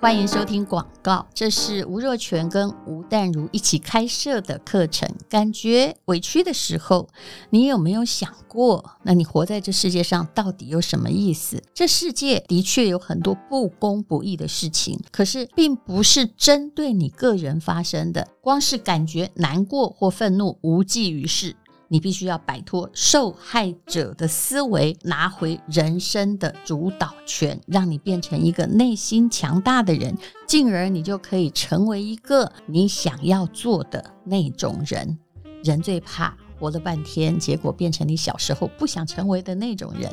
欢迎收听广告，这是吴若泉跟吴淡如一起开设的课程。感觉委屈的时候，你有没有想过，那你活在这世界上到底有什么意思？这世界的确有很多不公不义的事情，可是并不是针对你个人发生的。光是感觉难过或愤怒，无济于事。你必须要摆脱受害者的思维，拿回人生的主导权，让你变成一个内心强大的人，进而你就可以成为一个你想要做的那种人。人最怕活了半天，结果变成你小时候不想成为的那种人。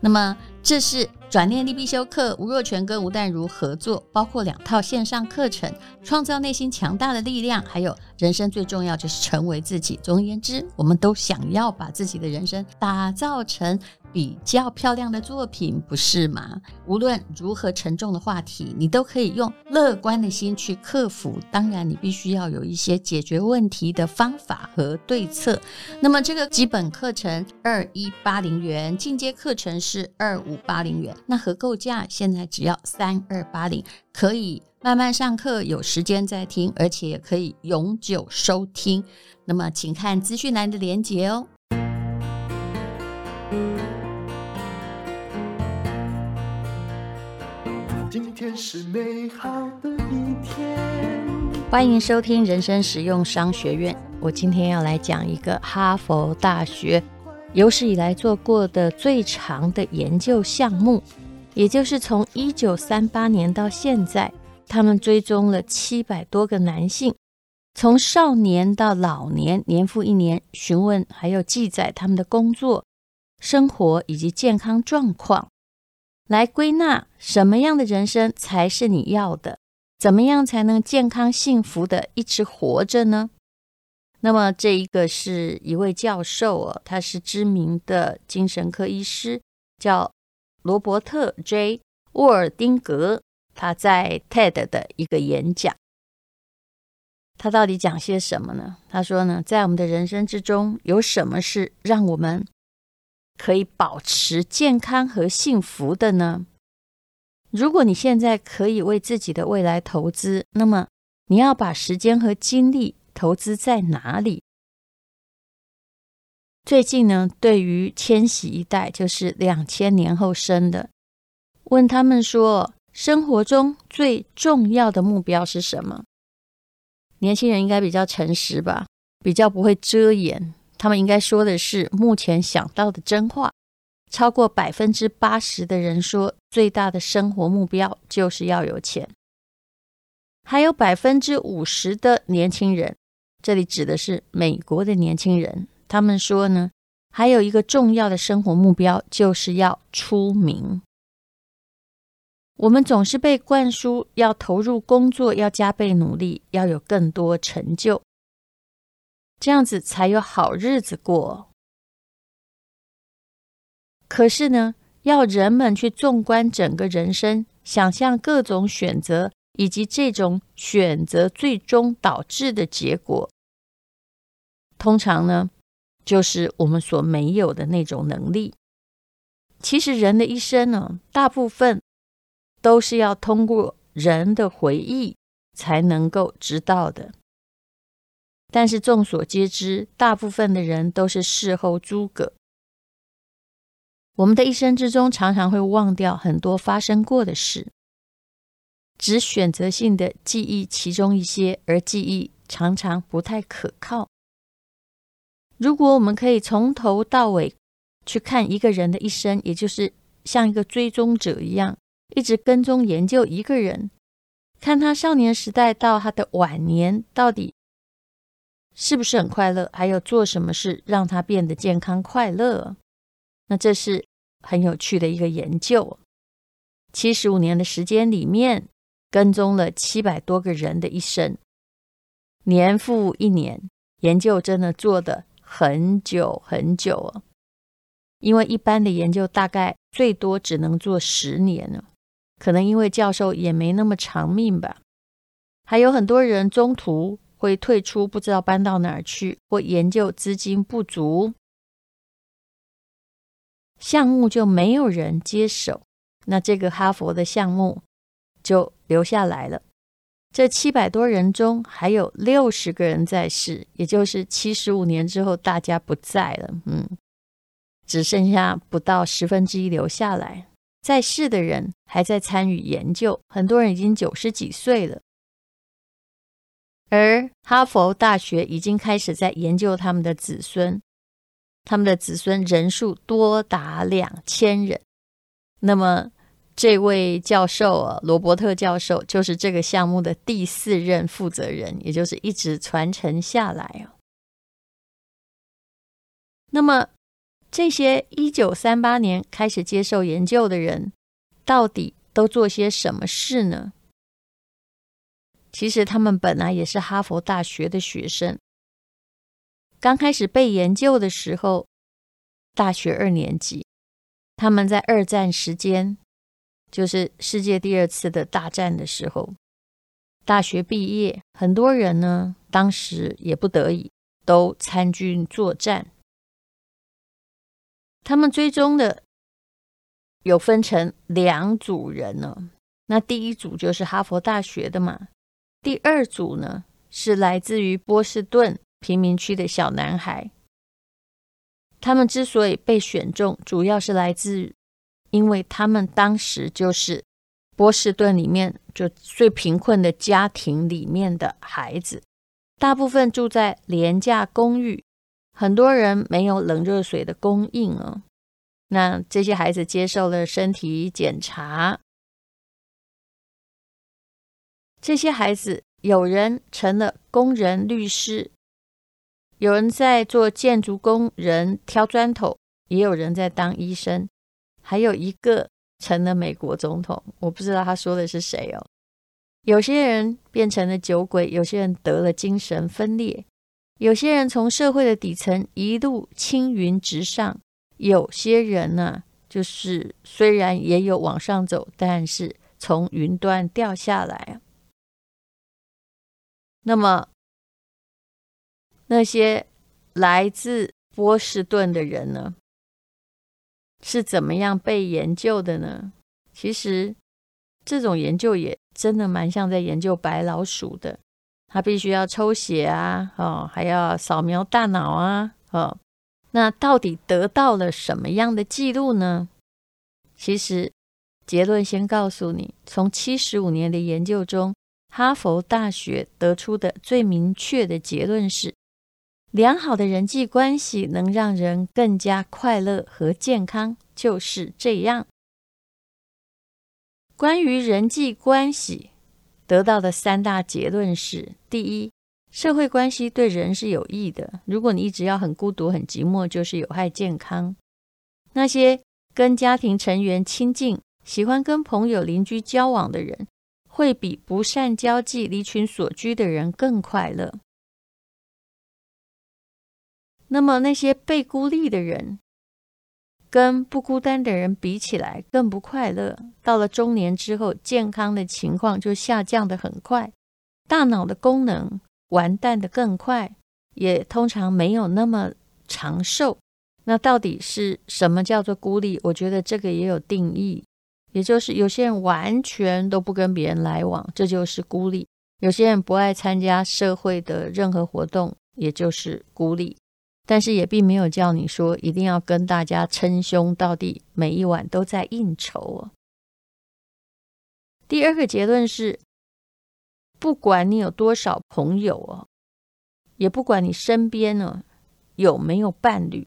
那么，这是转念力必修课，吴若泉跟吴淡如合作，包括两套线上课程，创造内心强大的力量，还有人生最重要就是成为自己。总而言之，我们都想要把自己的人生打造成。比较漂亮的作品，不是吗？无论如何沉重的话题，你都可以用乐观的心去克服。当然，你必须要有一些解决问题的方法和对策。那么，这个基本课程二一八零元，进阶课程是二五八零元。那合购价现在只要三二八零，可以慢慢上课，有时间再听，而且也可以永久收听。那么，请看资讯栏的连接哦。今天是美好的一天。欢迎收听人生实用商学院。我今天要来讲一个哈佛大学有史以来做过的最长的研究项目，也就是从一九三八年到现在，他们追踪了七百多个男性，从少年到老年，年复一年询问，还有记载他们的工作、生活以及健康状况。来归纳什么样的人生才是你要的？怎么样才能健康幸福的一直活着呢？那么这一个是一位教授哦，他是知名的精神科医师，叫罗伯特 ·J· 沃尔丁格。他在 TED 的一个演讲，他到底讲些什么呢？他说呢，在我们的人生之中，有什么是让我们可以保持健康和幸福的呢？如果你现在可以为自己的未来投资，那么你要把时间和精力投资在哪里？最近呢，对于千禧一代，就是两千年后生的，问他们说，生活中最重要的目标是什么？年轻人应该比较诚实吧，比较不会遮掩。他们应该说的是目前想到的真话。超过百分之八十的人说，最大的生活目标就是要有钱。还有百分之五十的年轻人，这里指的是美国的年轻人，他们说呢，还有一个重要的生活目标就是要出名。我们总是被灌输要投入工作，要加倍努力，要有更多成就。这样子才有好日子过。可是呢，要人们去纵观整个人生，想象各种选择，以及这种选择最终导致的结果，通常呢，就是我们所没有的那种能力。其实人的一生呢，大部分都是要通过人的回忆才能够知道的。但是众所皆知，大部分的人都是事后诸葛。我们的一生之中，常常会忘掉很多发生过的事，只选择性的记忆其中一些，而记忆常常不太可靠。如果我们可以从头到尾去看一个人的一生，也就是像一个追踪者一样，一直跟踪研究一个人，看他少年时代到他的晚年到底。是不是很快乐？还有做什么事让他变得健康快乐？那这是很有趣的一个研究。七十五年的时间里面，跟踪了七百多个人的一生，年复一年，研究真的做得很久很久哦。因为一般的研究大概最多只能做十年呢，可能因为教授也没那么长命吧。还有很多人中途。会退出，不知道搬到哪儿去，或研究资金不足，项目就没有人接手。那这个哈佛的项目就留下来了。这七百多人中，还有六十个人在世，也就是七十五年之后，大家不在了。嗯，只剩下不到十分之一留下来。在世的人还在参与研究，很多人已经九十几岁了。而哈佛大学已经开始在研究他们的子孙，他们的子孙人数多达两千人。那么，这位教授啊，罗伯特教授就是这个项目的第四任负责人，也就是一直传承下来啊。那么，这些一九三八年开始接受研究的人，到底都做些什么事呢？其实他们本来也是哈佛大学的学生，刚开始被研究的时候，大学二年级，他们在二战时间。就是世界第二次的大战的时候，大学毕业，很多人呢，当时也不得已都参军作战。他们追踪的有分成两组人呢，那第一组就是哈佛大学的嘛，第二组呢是来自于波士顿贫民区的小男孩。他们之所以被选中，主要是来自。因为他们当时就是波士顿里面就最贫困的家庭里面的孩子，大部分住在廉价公寓，很多人没有冷热水的供应哦。那这些孩子接受了身体检查，这些孩子有人成了工人、律师，有人在做建筑工人挑砖头，也有人在当医生。还有一个成了美国总统，我不知道他说的是谁哦。有些人变成了酒鬼，有些人得了精神分裂，有些人从社会的底层一路青云直上，有些人呢、就是虽然也有往上走，但是从云端掉下来。那么那些来自波士顿的人呢？是怎么样被研究的呢？其实这种研究也真的蛮像在研究白老鼠的，他必须要抽血啊，哦，还要扫描大脑啊，哦，那到底得到了什么样的记录呢？其实结论先告诉你，从七十五年的研究中，哈佛大学得出的最明确的结论是。良好的人际关系能让人更加快乐和健康，就是这样。关于人际关系得到的三大结论是：第一，社会关系对人是有益的。如果你一直要很孤独、很寂寞，就是有害健康。那些跟家庭成员亲近、喜欢跟朋友、邻居交往的人，会比不善交际、离群索居的人更快乐。那么那些被孤立的人，跟不孤单的人比起来更不快乐。到了中年之后，健康的情况就下降得很快，大脑的功能完蛋得更快，也通常没有那么长寿。那到底是什么叫做孤立？我觉得这个也有定义，也就是有些人完全都不跟别人来往，这就是孤立；有些人不爱参加社会的任何活动，也就是孤立。但是也并没有叫你说一定要跟大家称兄道弟，每一晚都在应酬哦。第二个结论是，不管你有多少朋友哦，也不管你身边呢有没有伴侣，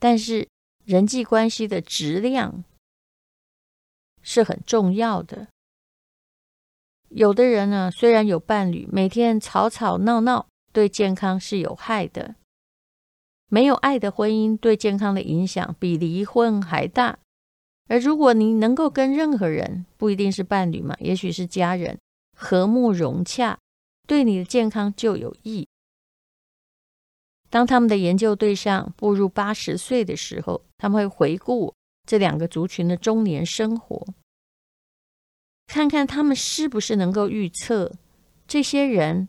但是人际关系的质量是很重要的。有的人呢，虽然有伴侣，每天吵吵闹闹，对健康是有害的。没有爱的婚姻对健康的影响比离婚还大。而如果你能够跟任何人，不一定是伴侣嘛，也许是家人，和睦融洽，对你的健康就有益。当他们的研究对象步入八十岁的时候，他们会回顾这两个族群的中年生活，看看他们是不是能够预测这些人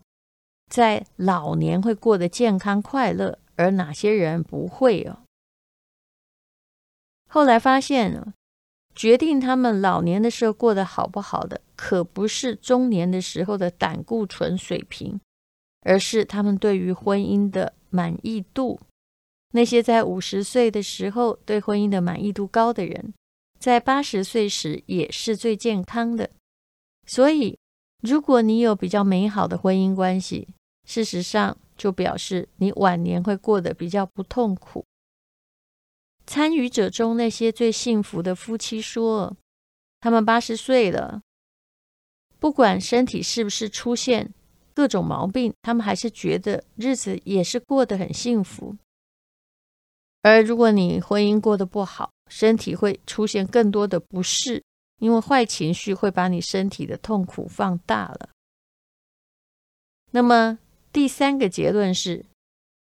在老年会过得健康快乐。而哪些人不会哦？后来发现，决定他们老年的时候过得好不好的，可不是中年的时候的胆固醇水平，而是他们对于婚姻的满意度。那些在五十岁的时候对婚姻的满意度高的人，在八十岁时也是最健康的。所以，如果你有比较美好的婚姻关系，事实上就表示你晚年会过得比较不痛苦。参与者中那些最幸福的夫妻说，他们八十岁了，不管身体是不是出现各种毛病，他们还是觉得日子也是过得很幸福。而如果你婚姻过得不好，身体会出现更多的不适，因为坏情绪会把你身体的痛苦放大了。那么第三个结论是，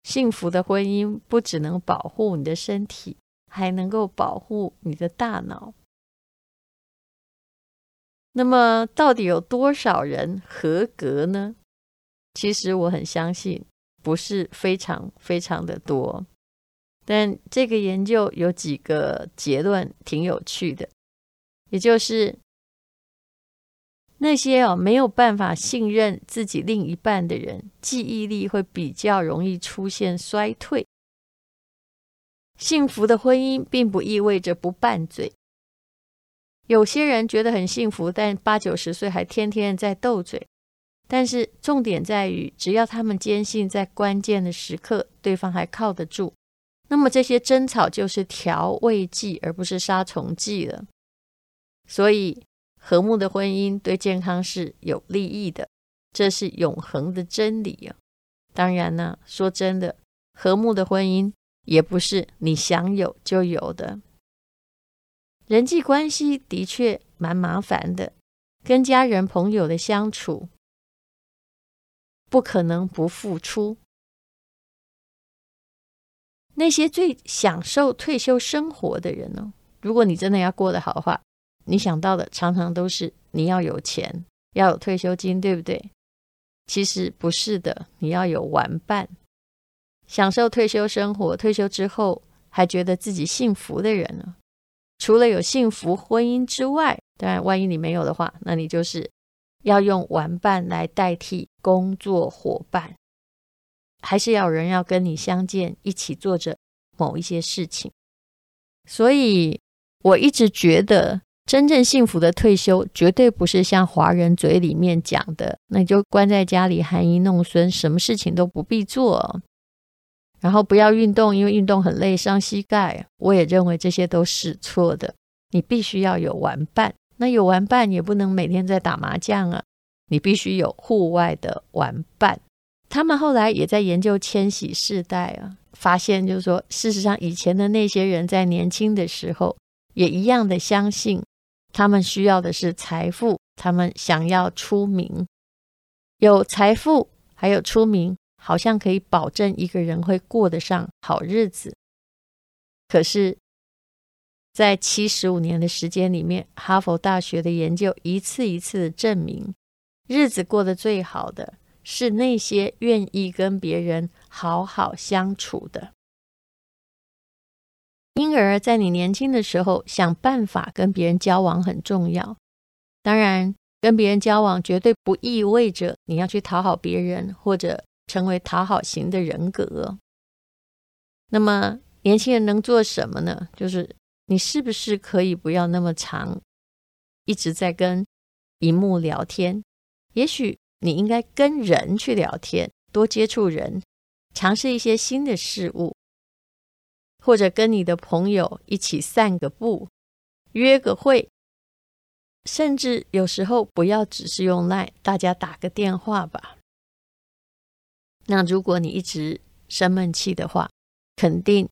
幸福的婚姻不只能保护你的身体。还能够保护你的大脑。那么，到底有多少人合格呢？其实我很相信，不是非常非常的多。但这个研究有几个结论挺有趣的，也就是那些哦没有办法信任自己另一半的人，记忆力会比较容易出现衰退。幸福的婚姻并不意味着不拌嘴。有些人觉得很幸福，但八九十岁还天天在斗嘴。但是重点在于，只要他们坚信在关键的时刻对方还靠得住，那么这些争吵就是调味剂，而不是杀虫剂了。所以，和睦的婚姻对健康是有利益的，这是永恒的真理啊。当然呢，说真的，和睦的婚姻。也不是你想有就有的，人际关系的确蛮麻烦的，跟家人朋友的相处不可能不付出。那些最享受退休生活的人呢？如果你真的要过得好的话，你想到的常常都是你要有钱，要有退休金，对不对？其实不是的，你要有玩伴。享受退休生活，退休之后还觉得自己幸福的人呢？除了有幸福婚姻之外，当然，万一你没有的话，那你就是要用玩伴来代替工作伙伴，还是要有人要跟你相见，一起做着某一些事情。所以，我一直觉得，真正幸福的退休，绝对不是像华人嘴里面讲的，那就关在家里含饴弄孙，什么事情都不必做。然后不要运动，因为运动很累，伤膝盖。我也认为这些都是错的。你必须要有玩伴，那有玩伴也不能每天在打麻将啊。你必须有户外的玩伴。他们后来也在研究千禧世代啊，发现就是说，事实上以前的那些人在年轻的时候也一样的相信，他们需要的是财富，他们想要出名，有财富还有出名。好像可以保证一个人会过得上好日子，可是，在七十五年的时间里面，哈佛大学的研究一次一次的证明，日子过得最好的是那些愿意跟别人好好相处的。因而，在你年轻的时候，想办法跟别人交往很重要。当然，跟别人交往绝对不意味着你要去讨好别人，或者。成为讨好型的人格，那么年轻人能做什么呢？就是你是不是可以不要那么长，一直在跟荧幕聊天？也许你应该跟人去聊天，多接触人，尝试一些新的事物，或者跟你的朋友一起散个步，约个会，甚至有时候不要只是用 LINE，大家打个电话吧。那如果你一直生闷气的话，肯定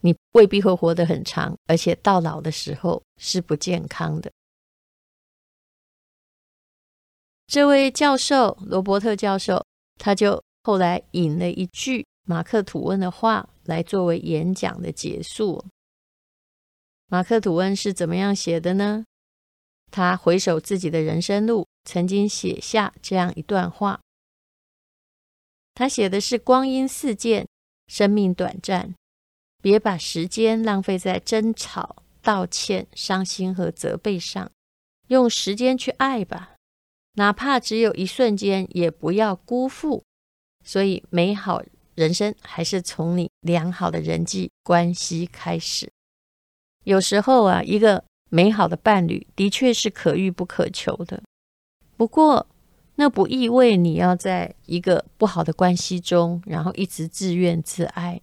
你未必会活得很长，而且到老的时候是不健康的。这位教授罗伯特教授，他就后来引了一句马克吐温的话来作为演讲的结束。马克吐温是怎么样写的呢？他回首自己的人生路，曾经写下这样一段话。他写的是：“光阴似箭，生命短暂，别把时间浪费在争吵、道歉、伤心和责备上。用时间去爱吧，哪怕只有一瞬间，也不要辜负。所以，美好人生还是从你良好的人际关系开始。有时候啊，一个美好的伴侣的确是可遇不可求的。不过，那不意味你要在一个不好的关系中，然后一直自怨自艾。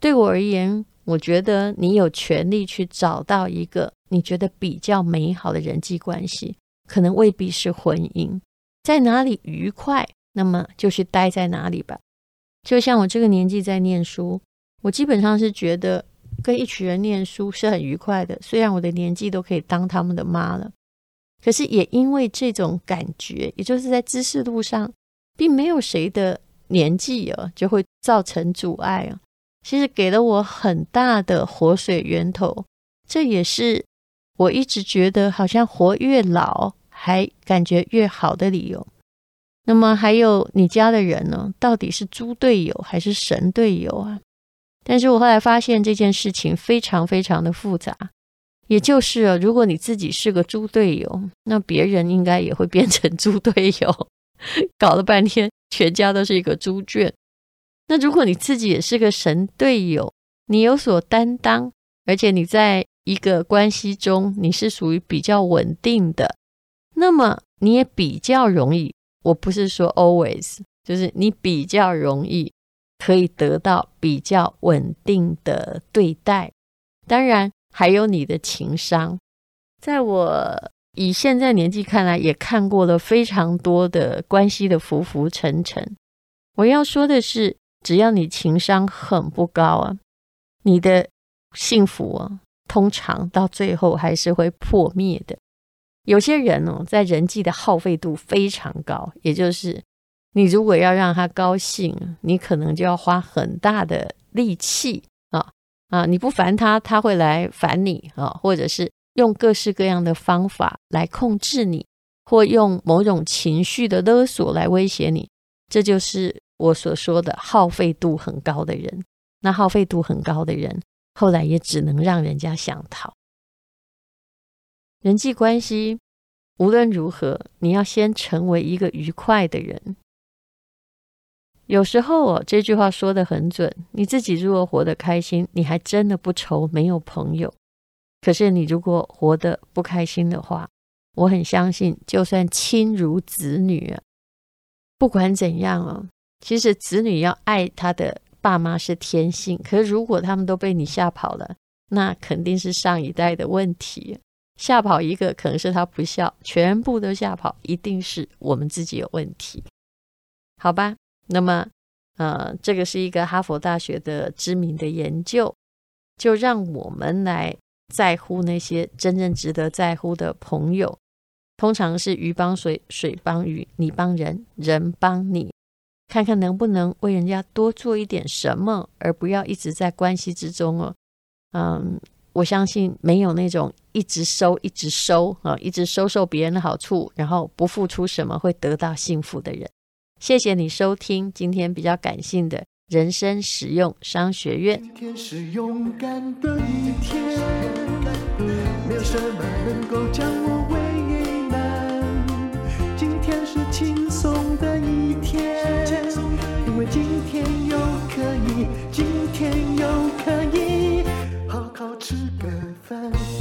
对我而言，我觉得你有权利去找到一个你觉得比较美好的人际关系，可能未必是婚姻，在哪里愉快，那么就去待在哪里吧。就像我这个年纪在念书，我基本上是觉得跟一群人念书是很愉快的。虽然我的年纪都可以当他们的妈了，可是也因为这种感觉，也就是在知识路上，并没有谁的年纪啊就会造成阻碍啊。其实给了我很大的活水源头，这也是我一直觉得好像活越老还感觉越好的理由。那么还有你家的人呢？到底是猪队友还是神队友啊？但是我后来发现这件事情非常非常的复杂，也就是啊，如果你自己是个猪队友，那别人应该也会变成猪队友，搞了半天全家都是一个猪圈。那如果你自己也是个神队友，你有所担当，而且你在一个关系中你是属于比较稳定的，那么你也比较容易。我不是说 always，就是你比较容易可以得到比较稳定的对待。当然还有你的情商，在我以现在年纪看来，也看过了非常多的关系的浮浮沉沉。我要说的是，只要你情商很不高啊，你的幸福啊，通常到最后还是会破灭的。有些人哦，在人际的耗费度非常高，也就是你如果要让他高兴，你可能就要花很大的力气啊啊！你不烦他，他会来烦你啊，或者是用各式各样的方法来控制你，或用某种情绪的勒索来威胁你。这就是我所说的耗费度很高的人。那耗费度很高的人，后来也只能让人家想逃。人际关系无论如何，你要先成为一个愉快的人。有时候哦，这句话说得很准。你自己如果活得开心，你还真的不愁没有朋友。可是你如果活得不开心的话，我很相信，就算亲如子女啊，不管怎样啊，其实子女要爱他的爸妈是天性。可是如果他们都被你吓跑了，那肯定是上一代的问题。吓跑一个可能是他不孝，全部都吓跑，一定是我们自己有问题，好吧？那么，呃，这个是一个哈佛大学的知名的研究，就让我们来在乎那些真正值得在乎的朋友。通常是鱼帮水，水帮鱼，你帮人，人帮你，看看能不能为人家多做一点什么，而不要一直在关系之中哦，嗯。我相信没有那种一直收、一直收啊，一直收受别人的好处，然后不付出什么会得到幸福的人。谢谢你收听今天比较感性的人生实用商学院。今天是勇敢的一天，没有什么能够将 fast.